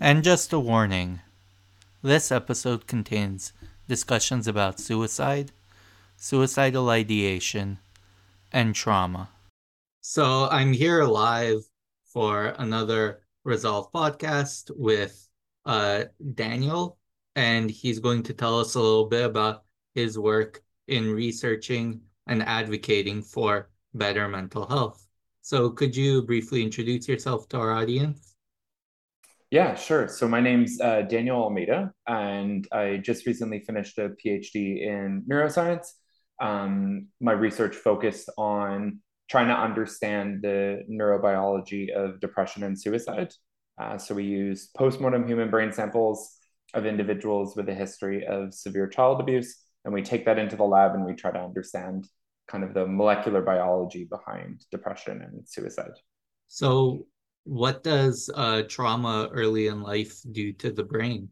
And just a warning this episode contains discussions about suicide, suicidal ideation, and trauma. So I'm here live for another Resolve podcast with uh, Daniel, and he's going to tell us a little bit about his work in researching and advocating for better mental health. So, could you briefly introduce yourself to our audience? Yeah, sure. So my name's uh, Daniel Almeida, and I just recently finished a PhD in neuroscience. Um, my research focused on trying to understand the neurobiology of depression and suicide. Uh, so we use postmortem human brain samples of individuals with a history of severe child abuse, and we take that into the lab and we try to understand kind of the molecular biology behind depression and suicide. So, what does uh, trauma early in life do to the brain?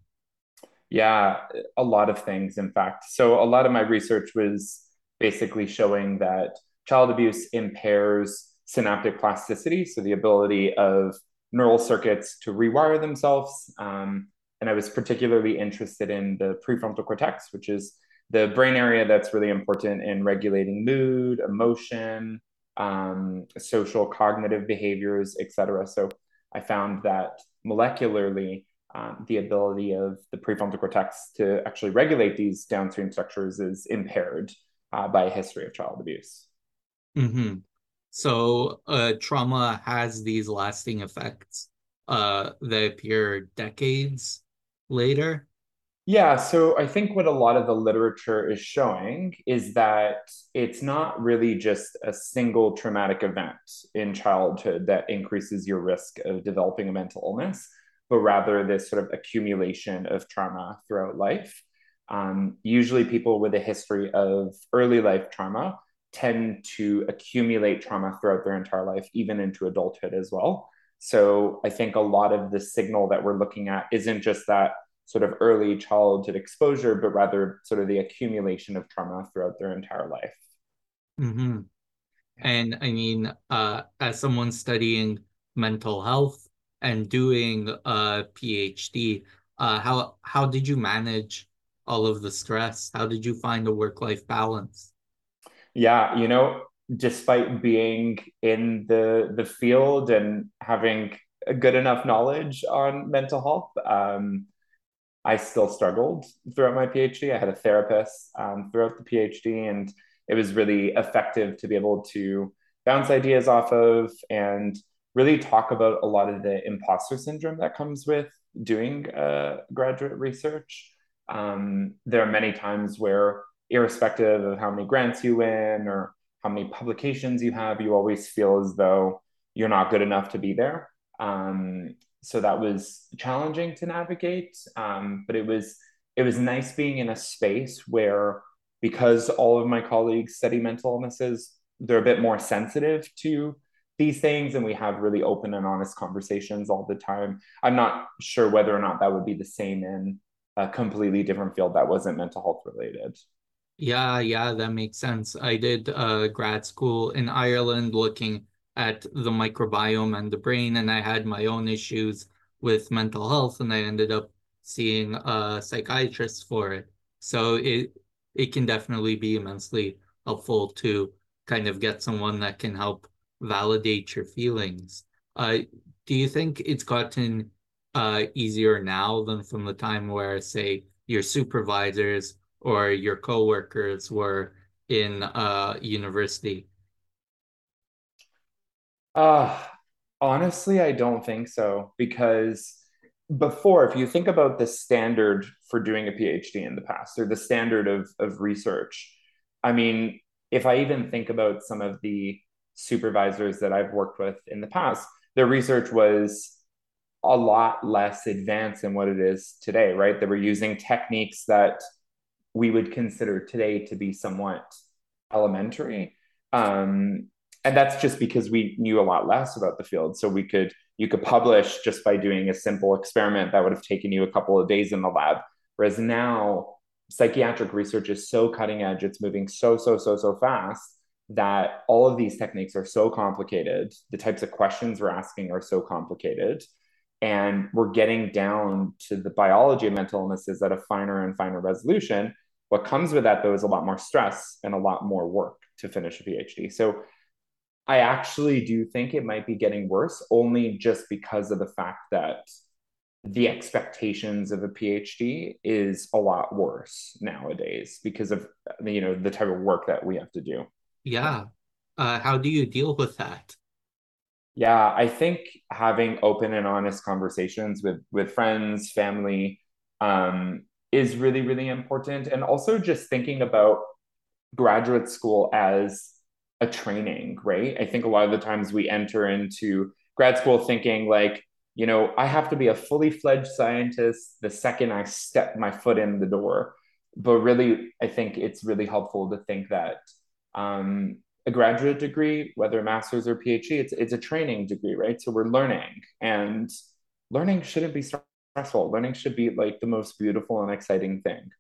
Yeah, a lot of things, in fact. So, a lot of my research was basically showing that child abuse impairs synaptic plasticity, so the ability of neural circuits to rewire themselves. Um, and I was particularly interested in the prefrontal cortex, which is the brain area that's really important in regulating mood, emotion, um, social cognitive behaviors, et cetera. So I found that molecularly, um, the ability of the prefrontal cortex to actually regulate these downstream structures is impaired uh, by a history of child abuse. Mm-hmm. So, uh, trauma has these lasting effects uh, that appear decades later. Yeah, so I think what a lot of the literature is showing is that it's not really just a single traumatic event in childhood that increases your risk of developing a mental illness, but rather this sort of accumulation of trauma throughout life. Um, usually, people with a history of early life trauma tend to accumulate trauma throughout their entire life, even into adulthood as well. So I think a lot of the signal that we're looking at isn't just that sort of early childhood exposure, but rather sort of the accumulation of trauma throughout their entire life. Mm-hmm. And I mean, uh, as someone studying mental health and doing a PhD, uh, how how did you manage all of the stress? How did you find a work life balance? Yeah, you know, despite being in the the field and having a good enough knowledge on mental health, um, I still struggled throughout my PhD. I had a therapist um, throughout the PhD, and it was really effective to be able to bounce ideas off of and really talk about a lot of the imposter syndrome that comes with doing uh, graduate research. Um, there are many times where, irrespective of how many grants you win or how many publications you have, you always feel as though you're not good enough to be there. Um, so that was challenging to navigate, um, but it was it was nice being in a space where because all of my colleagues study mental illnesses, they're a bit more sensitive to these things and we have really open and honest conversations all the time. I'm not sure whether or not that would be the same in a completely different field that wasn't mental health related. Yeah, yeah, that makes sense. I did uh, grad school in Ireland looking at the microbiome and the brain, and I had my own issues with mental health, and I ended up seeing a psychiatrist for it. So it it can definitely be immensely helpful to kind of get someone that can help validate your feelings. Uh, do you think it's gotten uh, easier now than from the time where, say, your supervisors or your coworkers were in uh, university? Uh, honestly, I don't think so because before, if you think about the standard for doing a PhD in the past or the standard of, of research, I mean, if I even think about some of the supervisors that I've worked with in the past, their research was a lot less advanced than what it is today, right? They were using techniques that we would consider today to be somewhat elementary. Um, and that's just because we knew a lot less about the field. So we could you could publish just by doing a simple experiment that would have taken you a couple of days in the lab. Whereas now psychiatric research is so cutting edge, it's moving so, so, so, so fast that all of these techniques are so complicated. The types of questions we're asking are so complicated. And we're getting down to the biology of mental illnesses at a finer and finer resolution. What comes with that, though, is a lot more stress and a lot more work to finish a PhD. So I actually do think it might be getting worse, only just because of the fact that the expectations of a PhD is a lot worse nowadays because of you know the type of work that we have to do. Yeah. Uh, how do you deal with that? Yeah, I think having open and honest conversations with with friends, family, um, is really really important, and also just thinking about graduate school as a training, right? I think a lot of the times we enter into grad school thinking like you know, I have to be a fully fledged scientist the second I step my foot in the door. But really, I think it's really helpful to think that um, a graduate degree, whether master's or PhD, it's it's a training degree, right? So we're learning, and learning shouldn't be stressful. Learning should be like the most beautiful and exciting thing.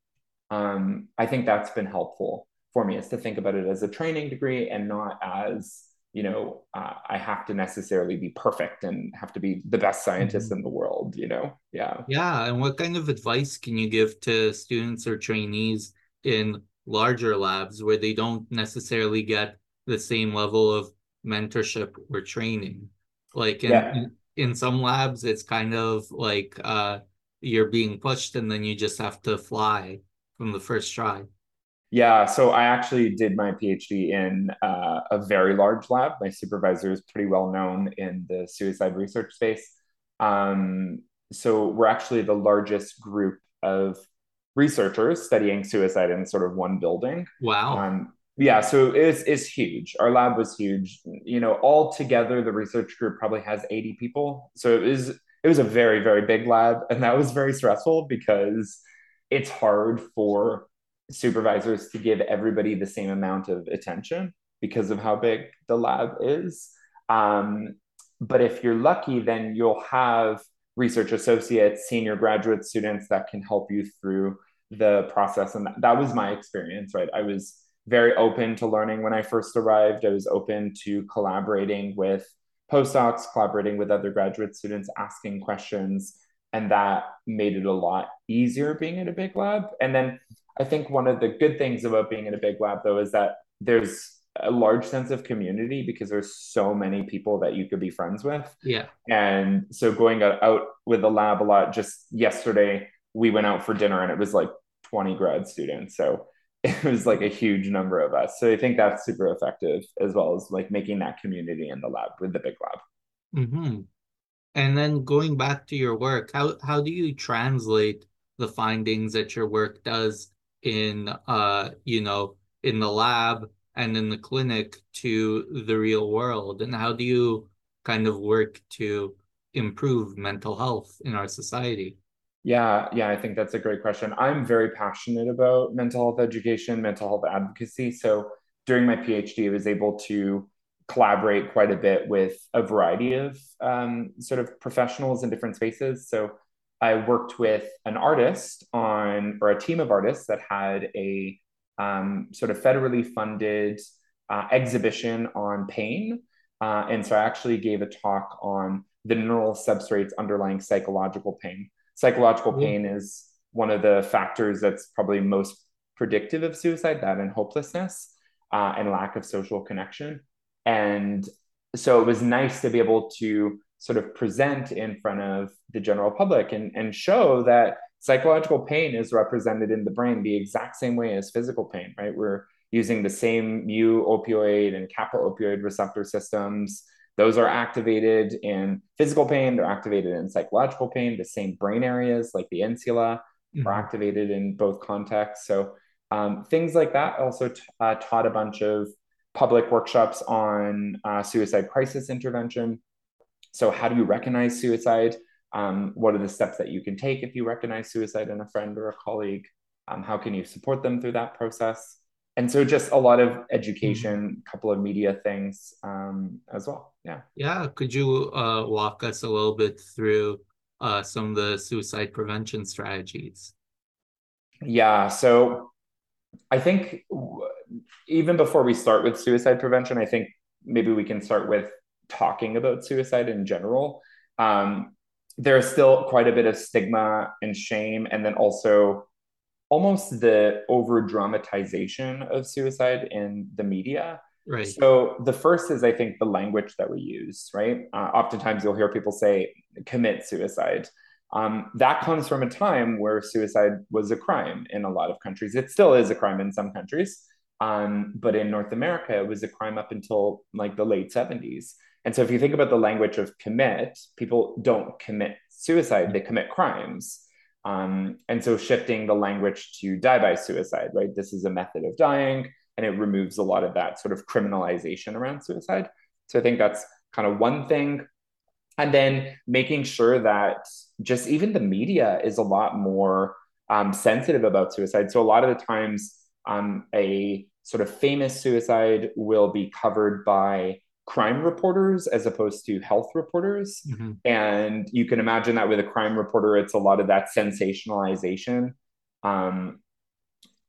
Um, I think that's been helpful for me is to think about it as a training degree and not as you know, uh, I have to necessarily be perfect and have to be the best scientist mm-hmm. in the world, you know? Yeah. Yeah. And what kind of advice can you give to students or trainees in larger labs where they don't necessarily get the same level of mentorship or training? Like in, yeah. in, in some labs, it's kind of like uh, you're being pushed and then you just have to fly from the first try. Yeah, so I actually did my PhD in uh, a very large lab. My supervisor is pretty well known in the suicide research space. Um, so we're actually the largest group of researchers studying suicide in sort of one building. Wow. Um, yeah, so it's it's huge. Our lab was huge. You know, all together, the research group probably has 80 people. So it was it was a very very big lab, and that was very stressful because it's hard for supervisors to give everybody the same amount of attention because of how big the lab is. Um, but if you're lucky, then you'll have research associates, senior graduate students that can help you through the process. And that, was my experience, right? I was very open to learning when I first arrived. I was open to collaborating with postdocs, collaborating with other graduate students, asking questions. And that made it a lot easier being in a big lab. And then I think one of the good things about being in a big lab, though, is that there's a large sense of community because there's so many people that you could be friends with. Yeah. And so going out with the lab a lot, just yesterday, we went out for dinner and it was like 20 grad students. So it was like a huge number of us. So I think that's super effective as well as like making that community in the lab with the big lab. Mm-hmm. And then going back to your work, how, how do you translate the findings that your work does in uh you know in the lab and in the clinic to the real world? And how do you kind of work to improve mental health in our society? Yeah yeah i think that's a great question. I'm very passionate about mental health education mental health advocacy. So during my phd i was able to collaborate quite a bit with a variety of um, sort of professionals in different spaces. So I worked with an artist on, or a team of artists that had a um, sort of federally funded uh, exhibition on pain. Uh, and so I actually gave a talk on the neural substrates underlying psychological pain. Psychological mm-hmm. pain is one of the factors that's probably most predictive of suicide, that and hopelessness uh, and lack of social connection. And so it was nice to be able to sort of present in front of the general public and, and show that psychological pain is represented in the brain the exact same way as physical pain, right? We're using the same mu opioid and kappa opioid receptor systems. Those are activated in physical pain, they're activated in psychological pain. The same brain areas, like the insula, mm-hmm. are activated in both contexts. So, um, things like that. Also, t- uh, taught a bunch of public workshops on uh, suicide crisis intervention so, how do you recognize suicide? Um, what are the steps that you can take if you recognize suicide in a friend or a colleague? Um, how can you support them through that process? And so, just a lot of education, a mm-hmm. couple of media things um, as well. Yeah. Yeah. Could you uh, walk us a little bit through uh, some of the suicide prevention strategies? Yeah. So, I think even before we start with suicide prevention, I think maybe we can start with talking about suicide in general. Um, there's still quite a bit of stigma and shame, and then also almost the over dramatization of suicide in the media. Right. So the first is, I think, the language that we use, right? Uh, oftentimes you'll hear people say, commit suicide. Um, that comes from a time where suicide was a crime in a lot of countries. It still is a crime in some countries. Um, but in North America, it was a crime up until like the late 70s. And so if you think about the language of commit, people don't commit suicide, they commit crimes. Um, and so shifting the language to die by suicide, right? This is a method of dying, and it removes a lot of that sort of criminalization around suicide. So I think that's kind of one thing. And then making sure that just even the media is a lot more um, sensitive about suicide. So a lot of the times, um, a sort of famous suicide will be covered by crime reporters as opposed to health reporters. Mm-hmm. And you can imagine that with a crime reporter, it's a lot of that sensationalization. Um,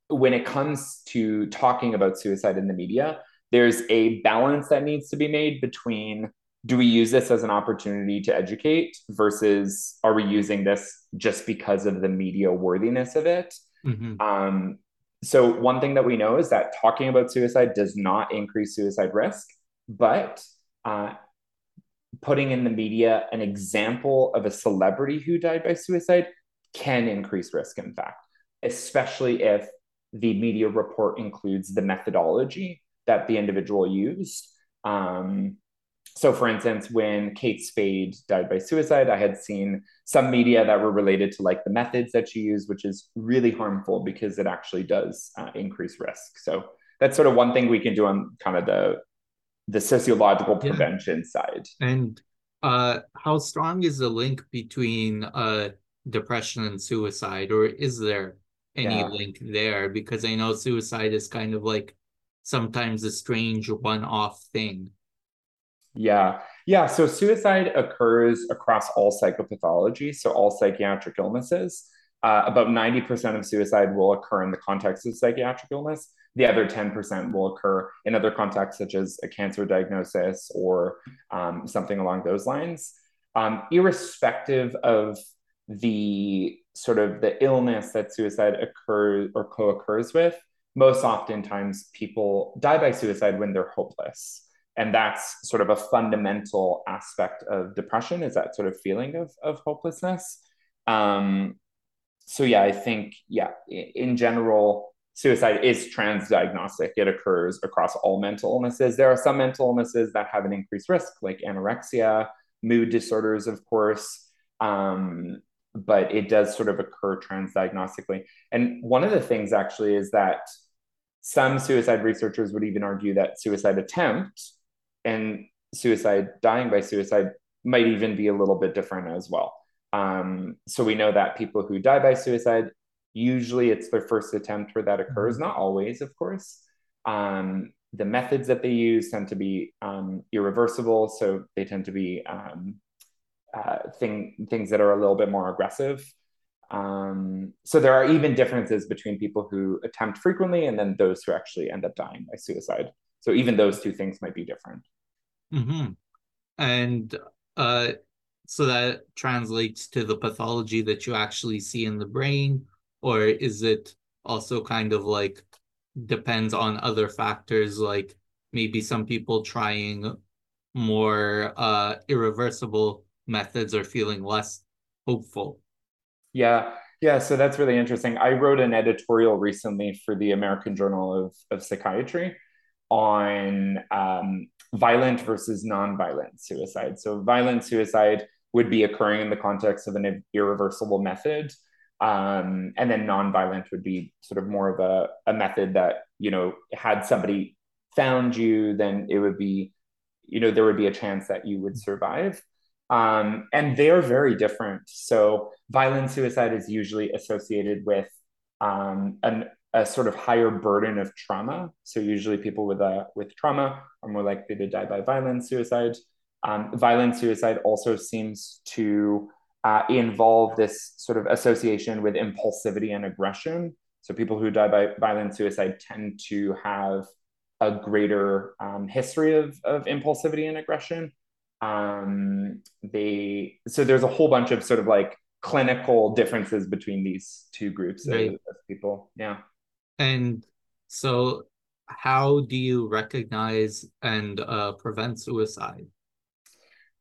when it comes to talking about suicide in the media, there's a balance that needs to be made between do we use this as an opportunity to educate versus are we using this just because of the media worthiness of it? Mm-hmm. Um, so, one thing that we know is that talking about suicide does not increase suicide risk but uh, putting in the media an example of a celebrity who died by suicide can increase risk, in fact, especially if the media report includes the methodology that the individual used. Um, so, for instance, when Kate Spade died by suicide, I had seen some media that were related to like the methods that she used, which is really harmful because it actually does uh, increase risk. So, that's sort of one thing we can do on kind of the the sociological prevention yeah. side. And uh, how strong is the link between uh, depression and suicide, or is there any yeah. link there? Because I know suicide is kind of like sometimes a strange one-off thing. Yeah. Yeah. So suicide occurs across all psychopathology, so all psychiatric illnesses. Uh, about 90% of suicide will occur in the context of psychiatric illness. The other 10% will occur in other contexts, such as a cancer diagnosis or um, something along those lines. Um, irrespective of the sort of the illness that suicide occurs or co-occurs with, most oftentimes people die by suicide when they're hopeless. And that's sort of a fundamental aspect of depression is that sort of feeling of, of hopelessness. Um, so yeah, I think, yeah, in general, suicide is transdiagnostic. It occurs across all mental illnesses. There are some mental illnesses that have an increased risk, like anorexia, mood disorders, of course. Um, but it does sort of occur transdiagnostically. And one of the things actually is that some suicide researchers would even argue that suicide attempt and suicide dying by suicide might even be a little bit different as well. Um, so we know that people who die by suicide Usually it's their first attempt where that occurs, mm-hmm. not always, of course. Um, the methods that they use tend to be um, irreversible, so they tend to be um, uh, thing, things that are a little bit more aggressive. Um, so there are even differences between people who attempt frequently and then those who actually end up dying by suicide. So even those two things might be different. Mm-hmm. And uh, so that translates to the pathology that you actually see in the brain? Or is it also kind of like depends on other factors like maybe some people trying more uh irreversible methods are feeling less hopeful? Yeah. Yeah so that's really interesting. I wrote an editorial recently for the american journal of, of psychiatry on um, violent versus non-violent suicide. So violent suicide would be occurring in the context of an irreversible method um, and then nonviolent would be sort of more of a, a method that, you know, had somebody found you, then it would be, you know, there would be a chance that you would survive. Um, and they are very different. So, violent suicide is usually associated with um, an, a sort of higher burden of trauma. So, usually people with a with trauma are more likely to die by violent suicide. Um, violent suicide also seems to uh, involve this sort of association with impulsivity and aggression. So, people who die by violent suicide tend to have a greater um, history of, of impulsivity and aggression um, they so there's a whole bunch of sort of like clinical differences between these two groups right. of, of people yeah and so how do you recognize and uh, prevent suicide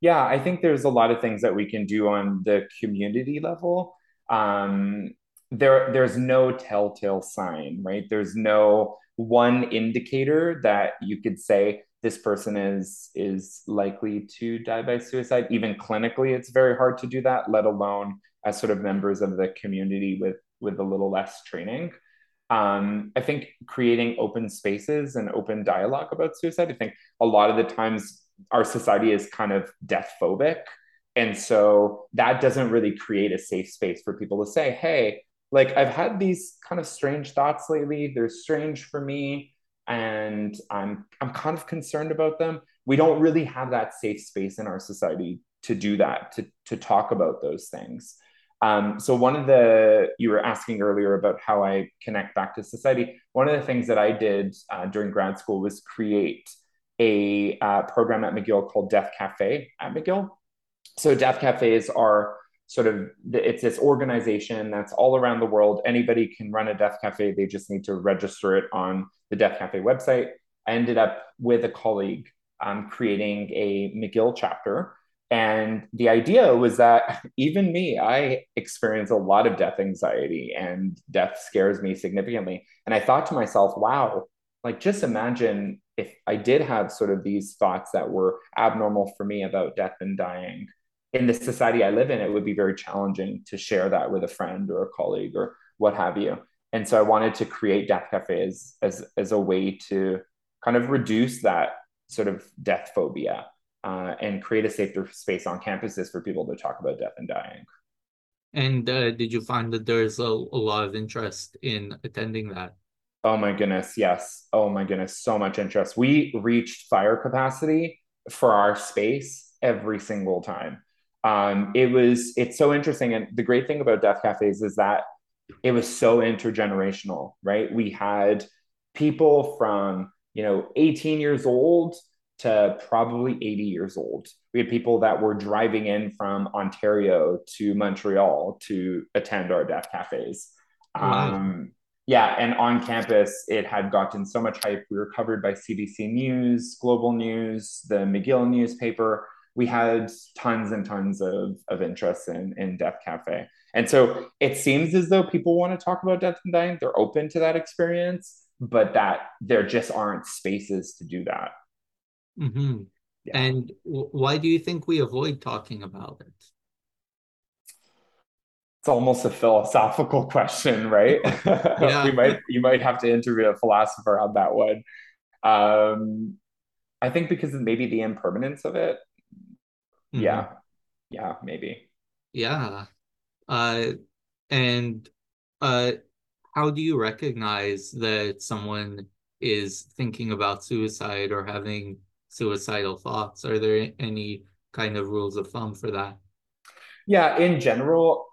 yeah i think there's a lot of things that we can do on the community level. Um, there there's no telltale sign right? There's no one indicator that you could say this person is is likely to die by suicide. Even clinically it's very hard to do that let alone as sort of members of the community with with a little less training. Um, i think creating open spaces and open dialogue about suicide i think a lot of the times our society is kind of death phobic and so that doesn't really create a safe space for people to say hey like i've had these kind of strange thoughts lately they're strange for me and I'm I'm kind of concerned about them. We don't really have that safe space in our society to do that, to to talk about those things. Um, so one of the you were asking earlier about how I connect back to society. One of the things that I did uh, during grad school was create a uh, program at McGill called Death Cafe at McGill. So Death Cafes are sort of it's this organization that's all around the world. Anybody can run a Death Cafe. They just need to register it on the Death Cafe website. I ended up with a colleague um, creating a McGill chapter. And the idea was that even me, I experience a lot of death anxiety and death scares me significantly. And I thought to myself, wow, like just imagine if I did have sort of these thoughts that were abnormal for me about death and dying in the society I live in, it would be very challenging to share that with a friend or a colleague or what have you. And so I wanted to create Death Cafe as, as, as a way to kind of reduce that sort of death phobia uh, and create a safer space on campuses for people to talk about death and dying. And uh, did you find that there's a, a lot of interest in attending that? Oh my goodness, yes. Oh my goodness, so much interest. We reached fire capacity for our space every single time um, it was it's so interesting and the great thing about death cafes is that it was so intergenerational right we had people from you know 18 years old to probably 80 years old we had people that were driving in from ontario to montreal to attend our death cafes wow. um, yeah and on campus it had gotten so much hype we were covered by cbc news global news the mcgill newspaper we had tons and tons of, of interest in, in Death Cafe. And so it seems as though people want to talk about death and dying. They're open to that experience, but that there just aren't spaces to do that. Mm-hmm. Yeah. And w- why do you think we avoid talking about it? It's almost a philosophical question, right? Yeah. we might you might have to interview a philosopher on that one. Um, I think because maybe the impermanence of it Mm-hmm. Yeah. Yeah, maybe. Yeah. Uh, and uh, how do you recognize that someone is thinking about suicide or having suicidal thoughts? Are there any kind of rules of thumb for that? Yeah, in general,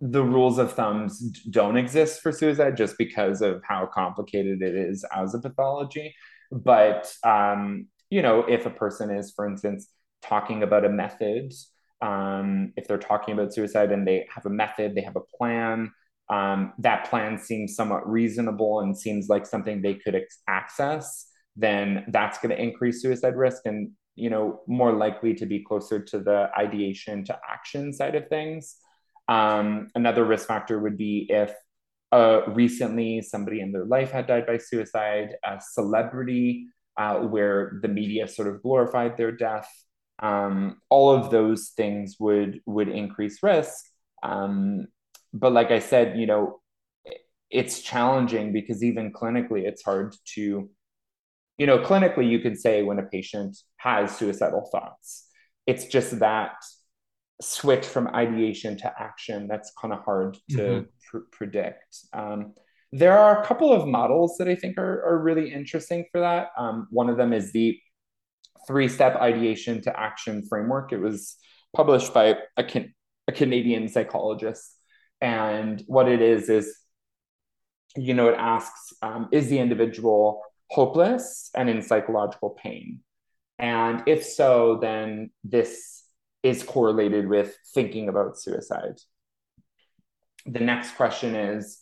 the rules of thumbs don't exist for suicide just because of how complicated it is as a pathology. But um, you know, if a person is, for instance, talking about a method, um, if they're talking about suicide and they have a method, they have a plan, um, that plan seems somewhat reasonable and seems like something they could ex- access, then that's going to increase suicide risk and you know more likely to be closer to the ideation to action side of things. Um, another risk factor would be if uh, recently somebody in their life had died by suicide, a celebrity uh, where the media sort of glorified their death um, all of those things would would increase risk. Um, but like I said, you know, it's challenging because even clinically, it's hard to, you know, clinically you can say when a patient has suicidal thoughts. it's just that switch from ideation to action that's kind of hard to mm-hmm. pr- predict. Um, there are a couple of models that I think are, are really interesting for that. Um, one of them is the three step ideation to action framework. It was published by a, can- a Canadian psychologist. And what it is, is, you know, it asks um, Is the individual hopeless and in psychological pain? And if so, then this is correlated with thinking about suicide. The next question is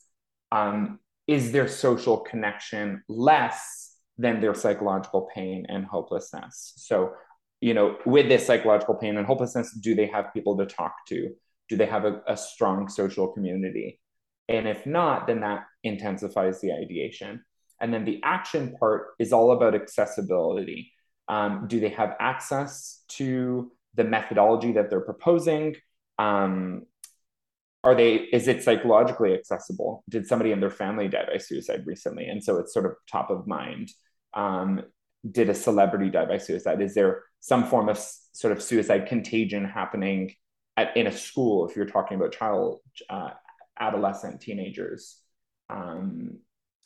um, Is their social connection less than their psychological pain and hopelessness? So, you know, with this psychological pain and hopelessness, do they have people to talk to? Do they have a, a strong social community? And if not, then that intensifies the ideation. And then the action part is all about accessibility. Um, do they have access to the methodology that they're proposing? Um, are they is it psychologically accessible? Did somebody in their family die by suicide recently? And so it's sort of top of mind. Um, did a celebrity die by suicide? Is there some form of sort of suicide contagion happening at, in a school if you're talking about child, uh, adolescent, teenagers? Um,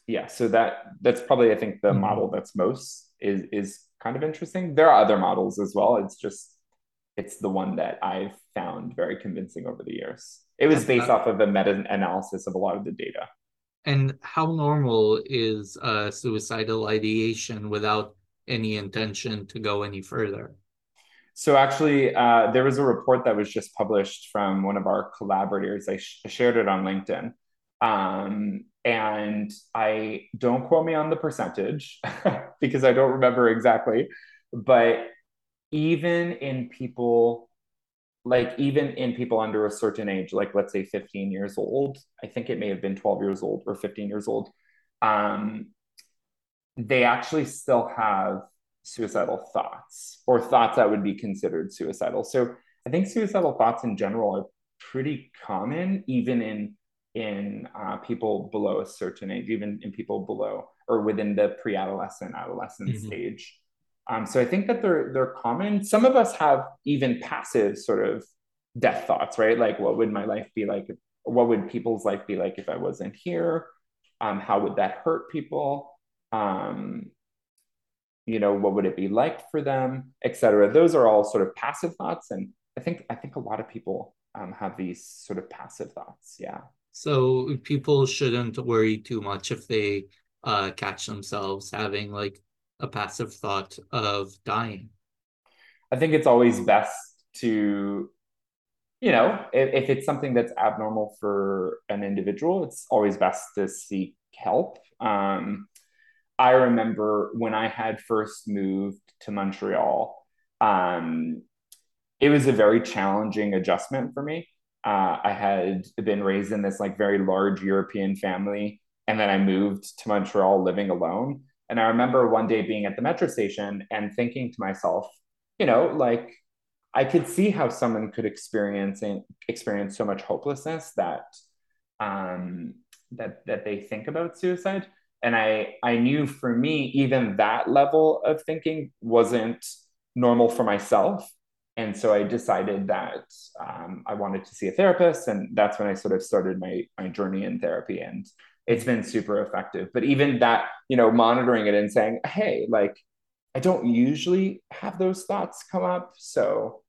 yeah, so that that's probably I think the mm-hmm. model that's most is is kind of interesting. There are other models as well. It's just it's the one that I've found very convincing over the years. It was based off of a meta analysis of a lot of the data. And how normal is uh, suicidal ideation without any intention to go any further? So actually, uh, there was a report that was just published from one of our collaborators. I sh- shared it on LinkedIn. Um, and I don't quote me on the percentage because I don't remember exactly, but even in people like even in people under a certain age like let's say 15 years old i think it may have been 12 years old or 15 years old um, they actually still have suicidal thoughts or thoughts that would be considered suicidal so i think suicidal thoughts in general are pretty common even in in uh, people below a certain age even in people below or within the pre-adolescent adolescent mm-hmm. stage um, so I think that they're they're common. Some of us have even passive sort of death thoughts, right? Like, what would my life be like? If, what would people's life be like if I wasn't here? Um, how would that hurt people? Um, you know, what would it be like for them, et cetera. Those are all sort of passive thoughts, and I think I think a lot of people um, have these sort of passive thoughts. Yeah. So people shouldn't worry too much if they uh, catch themselves having like a passive thought of dying? I think it's always best to, you know, if, if it's something that's abnormal for an individual, it's always best to seek help. Um, I remember when I had first moved to Montreal, um, it was a very challenging adjustment for me. Uh, I had been raised in this like very large European family, and then I moved to Montreal living alone. And I remember one day being at the metro station and thinking to myself, you know, like I could see how someone could experience and experience so much hopelessness that um, that that they think about suicide. And I I knew for me even that level of thinking wasn't normal for myself. And so I decided that um, I wanted to see a therapist, and that's when I sort of started my my journey in therapy. And it's been super effective. But even that, you know, monitoring it and saying, hey, like, I don't usually have those thoughts come up. So,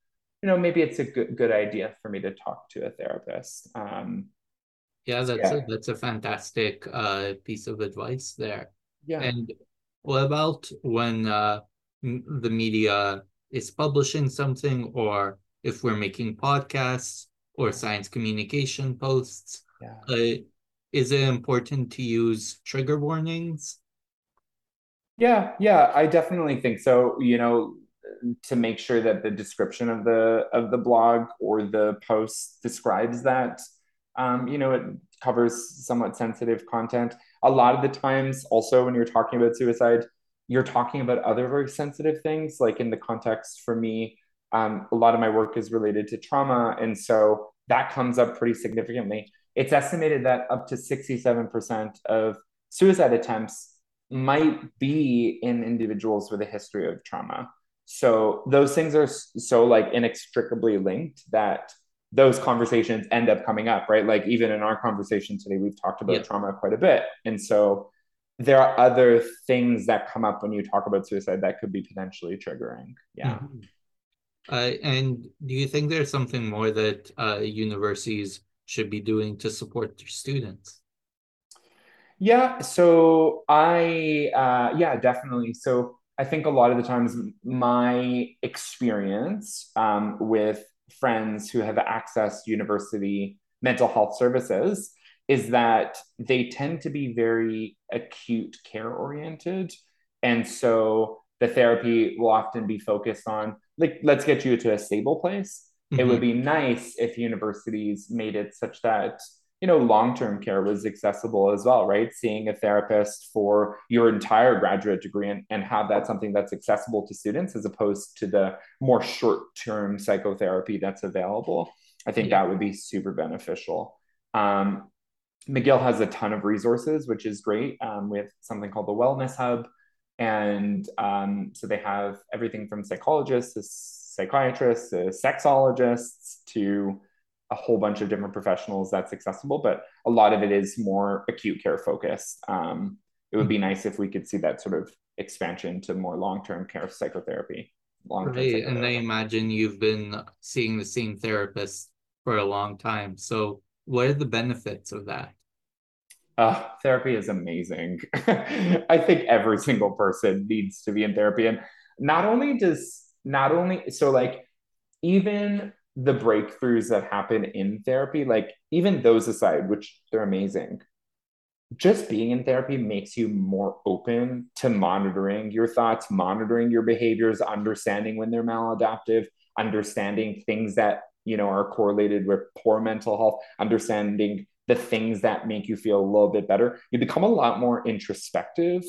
you know, maybe it's a good good idea for me to talk to a therapist. Um, yeah, that's yeah. A, that's a fantastic uh, piece of advice there. Yeah. And what about when uh, the media is publishing something, or if we're making podcasts or science communication posts? Yeah. Uh, is it important to use trigger warnings? Yeah, yeah, I definitely think so. You know, to make sure that the description of the of the blog or the post describes that um, you know it covers somewhat sensitive content a lot of the times also when you're talking about suicide you're talking about other very sensitive things like in the context for me um, a lot of my work is related to trauma and so that comes up pretty significantly it's estimated that up to 67% of suicide attempts might be in individuals with a history of trauma. So those things are so like inextricably linked that those conversations end up coming up, right? Like even in our conversation today, we've talked about yeah. trauma quite a bit. And so there are other things that come up when you talk about suicide that could be potentially triggering. Yeah. Mm-hmm. Uh, and do you think there's something more that uh, universities should be doing to support their students? Yeah. So I, uh, yeah, definitely. So I think a lot of the times my experience um, with friends who have accessed university mental health services is that they tend to be very acute care oriented. And so the therapy will often be focused on, like, let's get you to a stable place. Mm-hmm. It would mm-hmm. be nice if universities made it such that you know long-term care was accessible as well right seeing a therapist for your entire graduate degree and, and have that something that's accessible to students as opposed to the more short-term psychotherapy that's available i think yeah. that would be super beneficial um, mcgill has a ton of resources which is great um, with something called the wellness hub and um, so they have everything from psychologists to psychiatrists to sexologists to a whole bunch of different professionals that's accessible, but a lot of it is more acute care focused. Um, it would be mm-hmm. nice if we could see that sort of expansion to more long term care psychotherapy. Long-term right, psychotherapy. and I imagine you've been seeing the same therapist for a long time. So, what are the benefits of that? Uh, therapy is amazing. I think every single person needs to be in therapy, and not only does not only so like even the breakthroughs that happen in therapy, like even those aside, which they're amazing, just being in therapy makes you more open to monitoring your thoughts, monitoring your behaviors, understanding when they're maladaptive, understanding things that you know are correlated with poor mental health, understanding the things that make you feel a little bit better. You become a lot more introspective.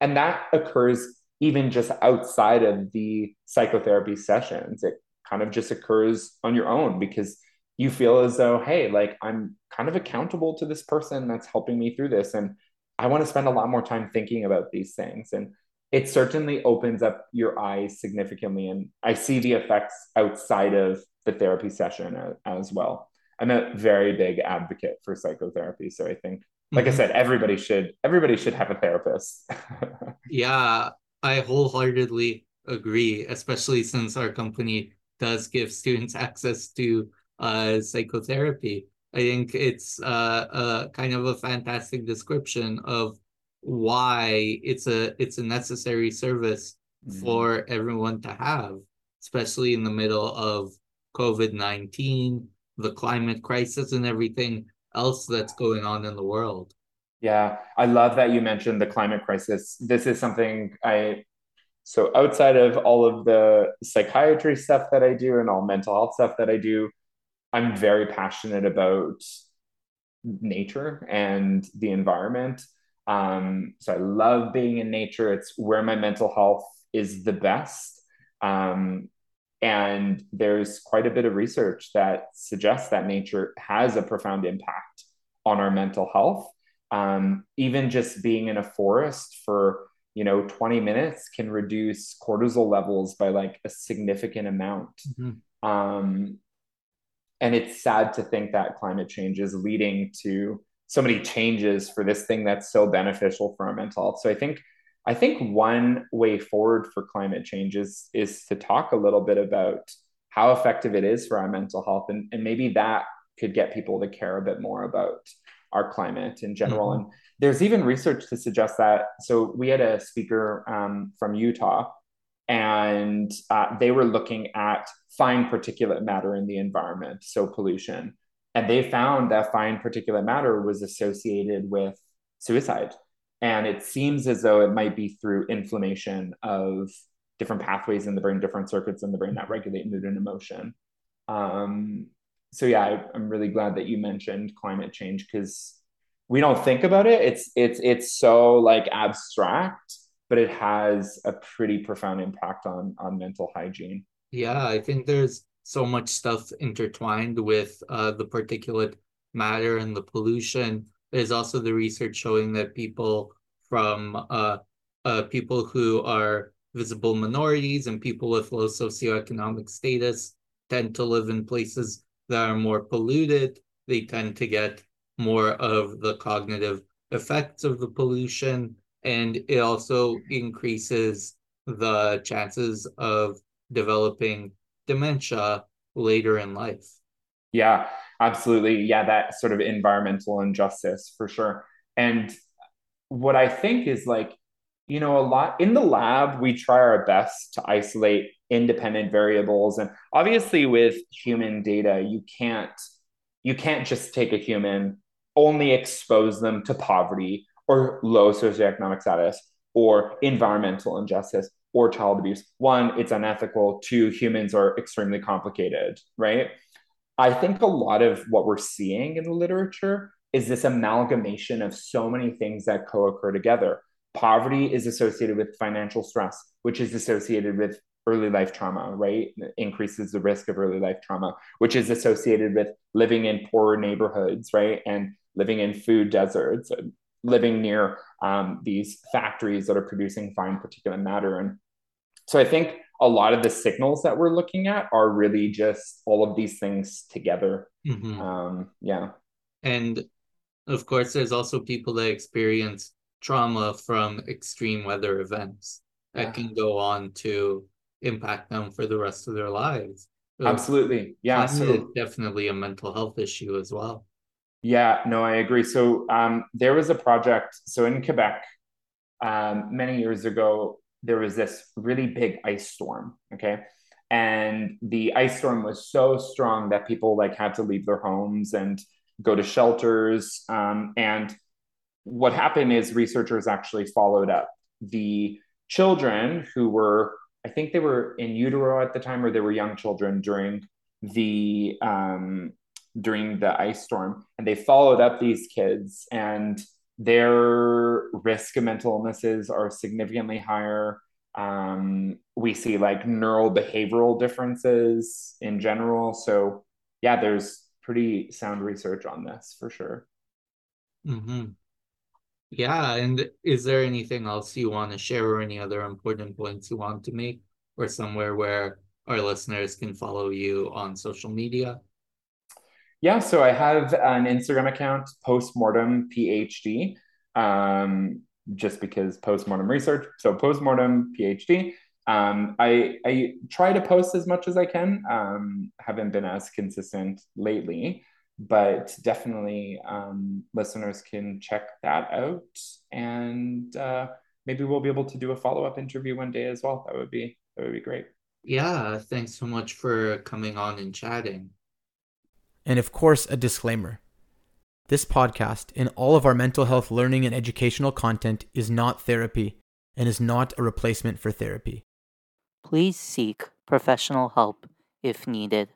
And that occurs even just outside of the psychotherapy sessions. It kind of just occurs on your own because you feel as though, hey, like I'm kind of accountable to this person that's helping me through this. And I want to spend a lot more time thinking about these things. And it certainly opens up your eyes significantly. And I see the effects outside of the therapy session as well. I'm a very big advocate for psychotherapy. So I think, like mm-hmm. I said, everybody should everybody should have a therapist. yeah, I wholeheartedly agree, especially since our company does give students access to uh, psychotherapy. I think it's uh, a kind of a fantastic description of why it's a it's a necessary service mm-hmm. for everyone to have, especially in the middle of COVID nineteen, the climate crisis, and everything else that's going on in the world. Yeah, I love that you mentioned the climate crisis. This is something I so outside of all of the psychiatry stuff that I do and all mental health stuff that I do, I'm very passionate about nature and the environment. Um, so I love being in nature. It's where my mental health is the best. Um, and there's quite a bit of research that suggests that nature has a profound impact on our mental health. Um, even just being in a forest for you know 20 minutes can reduce cortisol levels by like a significant amount mm-hmm. um, and it's sad to think that climate change is leading to so many changes for this thing that's so beneficial for our mental health so i think i think one way forward for climate change is is to talk a little bit about how effective it is for our mental health and, and maybe that could get people to care a bit more about our climate in general. Mm-hmm. And there's even research to suggest that. So we had a speaker um, from Utah, and uh, they were looking at fine particulate matter in the environment, so pollution. And they found that fine particulate matter was associated with suicide. And it seems as though it might be through inflammation of different pathways in the brain, different circuits in the brain that regulate mood and emotion. Um, so yeah, I, I'm really glad that you mentioned climate change because we don't think about it. It's it's it's so like abstract, but it has a pretty profound impact on on mental hygiene. Yeah, I think there's so much stuff intertwined with uh, the particulate matter and the pollution. There's also the research showing that people from uh, uh, people who are visible minorities and people with low socioeconomic status tend to live in places that are more polluted. They tend to get more of the cognitive effects of the pollution, and it also increases the chances of developing dementia later in life. Yeah, absolutely. Yeah, that sort of environmental injustice for sure. And what I think is like, you know, a lot in the lab, we try our best to isolate independent variables. And obviously with human data, you can't you can't just take a human, only expose them to poverty or low socioeconomic status or environmental injustice or child abuse. One, it's unethical. Two, humans are extremely complicated, right? I think a lot of what we're seeing in the literature is this amalgamation of so many things that co occur together. Poverty is associated with financial stress, which is associated with early life trauma, right? It increases the risk of early life trauma, which is associated with living in poorer neighborhoods, right? And living in food deserts, living near um, these factories that are producing fine particulate matter. And so I think a lot of the signals that we're looking at are really just all of these things together. Mm-hmm. Um, yeah. And of course, there's also people that experience trauma from extreme weather events that yeah. can go on to impact them for the rest of their lives. So Absolutely. Yeah. So definitely a mental health issue as well. Yeah, no, I agree. So um, there was a project. So in Quebec, um, many years ago, there was this really big ice storm. Okay. And the ice storm was so strong that people like had to leave their homes and go to shelters. Um, and what happened is researchers actually followed up the children who were, I think they were in utero at the time, or they were young children during the um, during the ice storm, and they followed up these kids and their risk of mental illnesses are significantly higher. Um, we see like neural behavioral differences in general. So, yeah, there's pretty sound research on this for sure. Mm-hmm. Yeah. And is there anything else you want to share or any other important points you want to make or somewhere where our listeners can follow you on social media? Yeah, so I have an Instagram account, postmortem PhD, um, just because postmortem research. So postmortem PhD. Um, I I try to post as much as I can. Um, haven't been as consistent lately, but definitely um, listeners can check that out, and uh, maybe we'll be able to do a follow up interview one day as well. That would be that would be great. Yeah, thanks so much for coming on and chatting. And of course, a disclaimer. This podcast and all of our mental health learning and educational content is not therapy and is not a replacement for therapy. Please seek professional help if needed.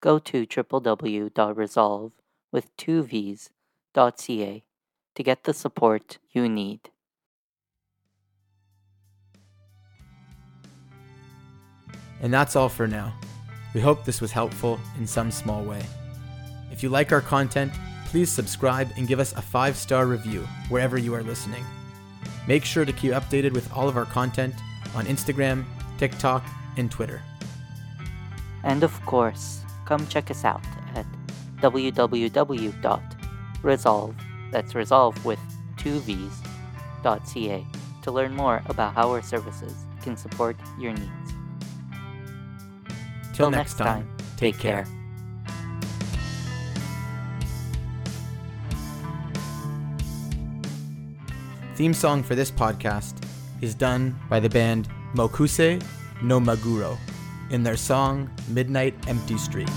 Go to www.resolve with two V's.ca to get the support you need. And that's all for now. We hope this was helpful in some small way. If you like our content, please subscribe and give us a five star review wherever you are listening. Make sure to keep updated with all of our content on Instagram, TikTok, and Twitter. And of course, come check us out at www.resolve, that's resolve with two V's, .ca to learn more about how our services can support your needs. Till next time, take care. theme song for this podcast is done by the band Mokuse no Maguro in their song Midnight Empty Street.